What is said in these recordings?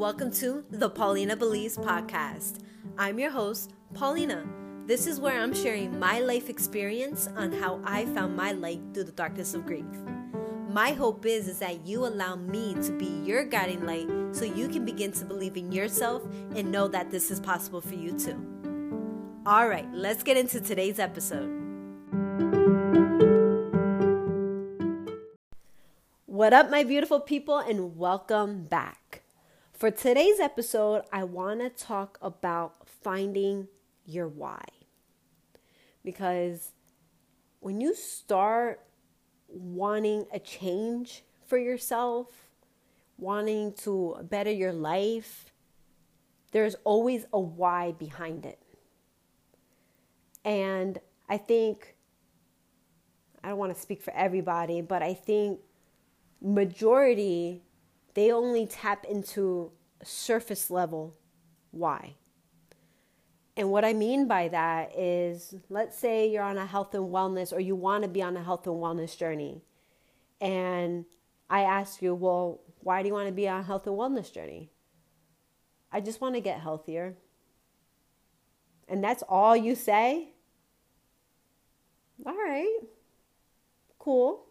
welcome to the Paulina Believes podcast. I'm your host, Paulina. This is where I'm sharing my life experience on how I found my light through the darkness of grief. My hope is, is that you allow me to be your guiding light so you can begin to believe in yourself and know that this is possible for you too. All right, let's get into today's episode. What up, my beautiful people, and welcome back. For today's episode, I want to talk about finding your why. Because when you start wanting a change for yourself, wanting to better your life, there's always a why behind it. And I think, I don't want to speak for everybody, but I think majority they only tap into surface level why. And what I mean by that is let's say you're on a health and wellness or you want to be on a health and wellness journey. And I ask you, well, why do you want to be on a health and wellness journey? I just want to get healthier. And that's all you say? All right, cool.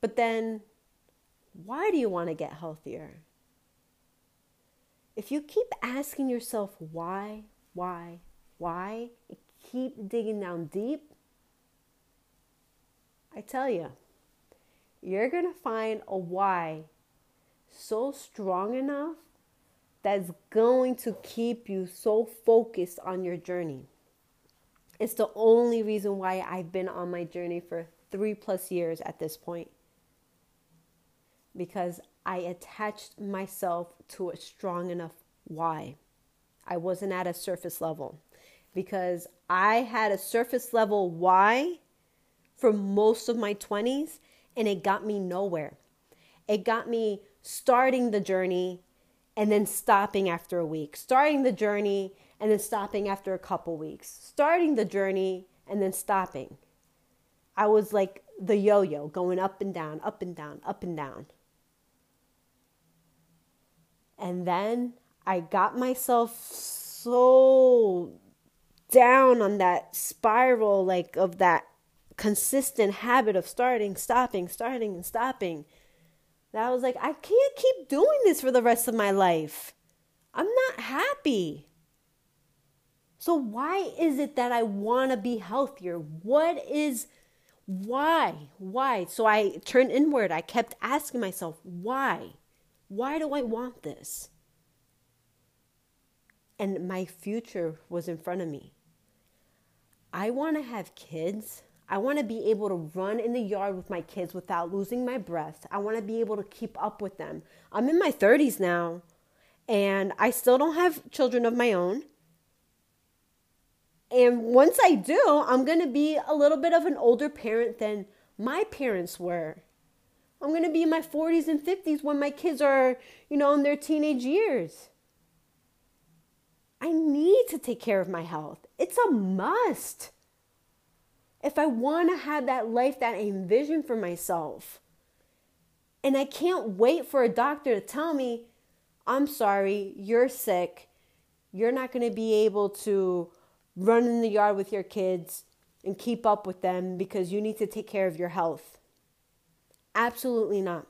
But then why do you want to get healthier? If you keep asking yourself why, why, why, keep digging down deep, I tell you, you're going to find a why so strong enough that's going to keep you so focused on your journey. It's the only reason why I've been on my journey for three plus years at this point because I attached myself to a strong enough why. I wasn't at a surface level because I had a surface level why for most of my 20s and it got me nowhere. It got me starting the journey and then stopping after a week, starting the journey and then stopping after a couple weeks, starting the journey and then stopping. I was like the yo yo going up and down, up and down, up and down. And then I got myself so down on that spiral, like of that consistent habit of starting, stopping, starting, and stopping. That I was like, I can't keep doing this for the rest of my life. I'm not happy. So, why is it that I want to be healthier? What is why? Why? So, I turned inward. I kept asking myself, why? Why do I want this? And my future was in front of me. I want to have kids. I want to be able to run in the yard with my kids without losing my breath. I want to be able to keep up with them. I'm in my 30s now, and I still don't have children of my own. And once I do, I'm going to be a little bit of an older parent than my parents were. I'm going to be in my 40s and 50s when my kids are, you know, in their teenage years. I need to take care of my health. It's a must. If I want to have that life that I envision for myself. And I can't wait for a doctor to tell me, I'm sorry, you're sick. You're not going to be able to run in the yard with your kids and keep up with them because you need to take care of your health. Absolutely not.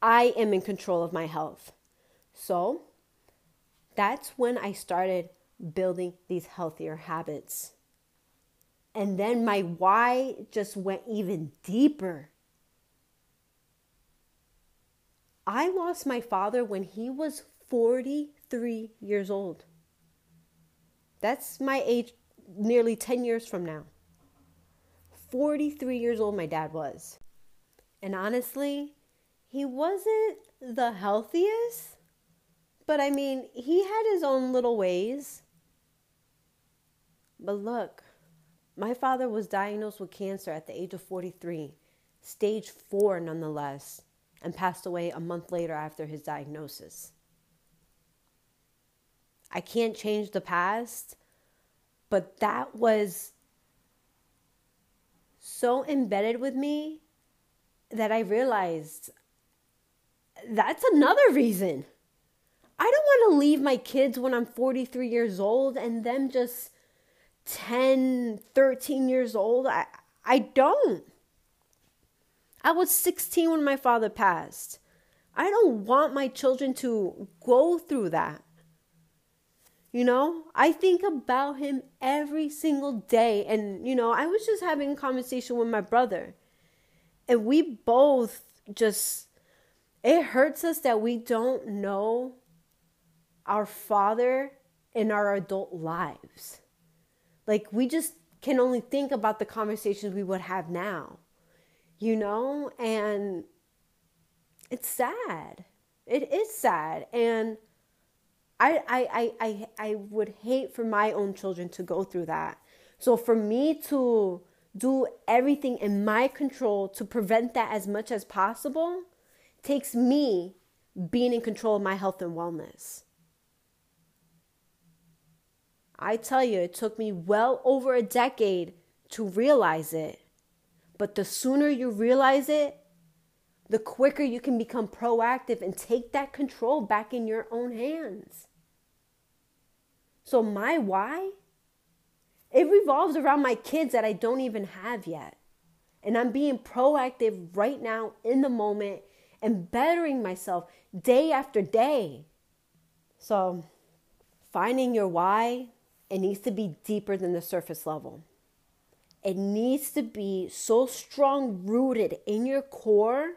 I am in control of my health. So that's when I started building these healthier habits. And then my why just went even deeper. I lost my father when he was 43 years old. That's my age nearly 10 years from now. 43 years old, my dad was. And honestly, he wasn't the healthiest, but I mean, he had his own little ways. But look, my father was diagnosed with cancer at the age of 43, stage four nonetheless, and passed away a month later after his diagnosis. I can't change the past, but that was so embedded with me that I realized that's another reason. I don't want to leave my kids when I'm 43 years old and them just 10, 13 years old. I, I don't. I was 16 when my father passed. I don't want my children to go through that. You know, I think about him every single day. And, you know, I was just having a conversation with my brother. And we both just, it hurts us that we don't know our father in our adult lives. Like, we just can only think about the conversations we would have now, you know? And it's sad. It is sad. And I, I, I, I, I would hate for my own children to go through that. So for me to do everything in my control to prevent that as much as possible takes me being in control of my health and wellness. I tell you, it took me well over a decade to realize it. But the sooner you realize it, the quicker you can become proactive and take that control back in your own hands. So, my why, it revolves around my kids that I don't even have yet. And I'm being proactive right now in the moment and bettering myself day after day. So, finding your why, it needs to be deeper than the surface level. It needs to be so strong rooted in your core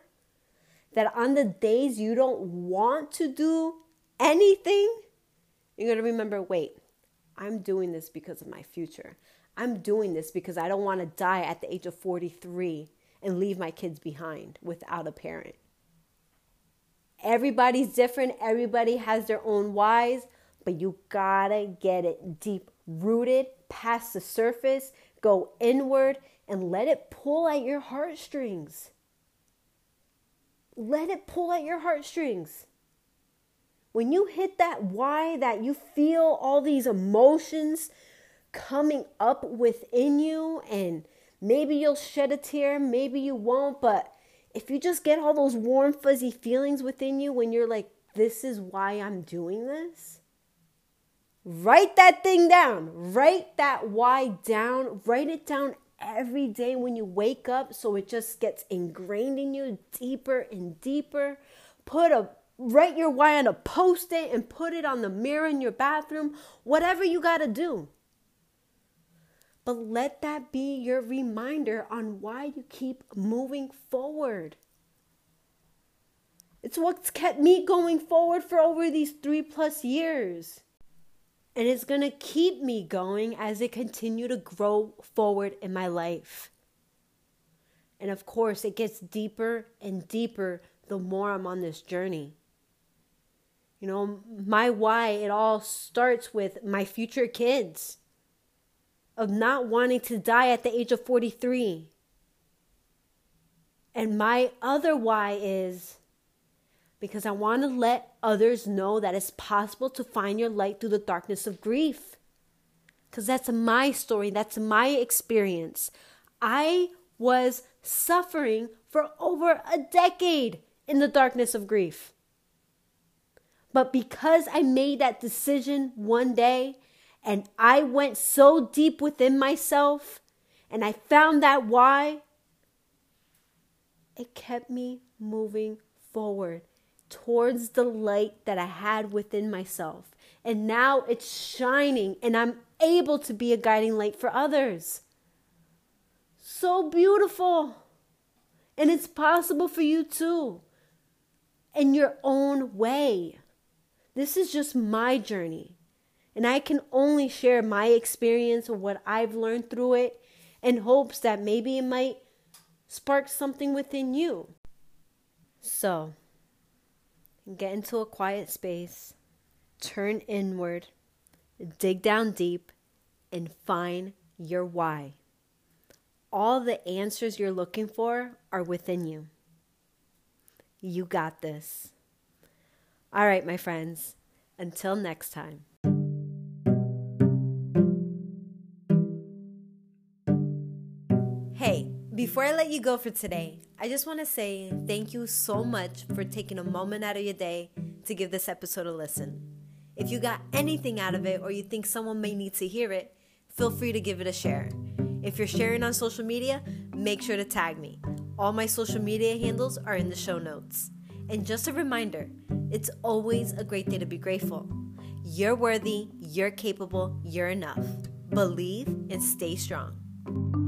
that on the days you don't want to do anything, you're going to remember wait, I'm doing this because of my future. I'm doing this because I don't want to die at the age of 43 and leave my kids behind without a parent. Everybody's different, everybody has their own whys, but you gotta get it deep rooted past the surface, go inward, and let it pull at your heartstrings. Let it pull at your heartstrings when you hit that why, that you feel all these emotions coming up within you, and maybe you'll shed a tear, maybe you won't, but if you just get all those warm, fuzzy feelings within you when you're like, this is why I'm doing this, write that thing down. Write that why down. Write it down every day when you wake up so it just gets ingrained in you deeper and deeper. Put a write your why on a post it and put it on the mirror in your bathroom, whatever you got to do. But let that be your reminder on why you keep moving forward. It's what's kept me going forward for over these three plus years. And it's going to keep me going as I continue to grow forward in my life. And of course, it gets deeper and deeper the more I'm on this journey. You know, my why, it all starts with my future kids, of not wanting to die at the age of 43. And my other why is because I want to let others know that it's possible to find your light through the darkness of grief. Because that's my story, that's my experience. I was suffering for over a decade in the darkness of grief. But because I made that decision one day and I went so deep within myself and I found that why, it kept me moving forward towards the light that I had within myself. And now it's shining and I'm able to be a guiding light for others. So beautiful. And it's possible for you too, in your own way. This is just my journey. And I can only share my experience of what I've learned through it in hopes that maybe it might spark something within you. So, get into a quiet space, turn inward, dig down deep, and find your why. All the answers you're looking for are within you. You got this. All right, my friends, until next time. Hey, Before I let you go for today, I just want to say thank you so much for taking a moment out of your day to give this episode a listen. If you got anything out of it or you think someone may need to hear it, feel free to give it a share. If you're sharing on social media, make sure to tag me. All my social media handles are in the show notes. And just a reminder it's always a great day to be grateful. You're worthy, you're capable, you're enough. Believe and stay strong.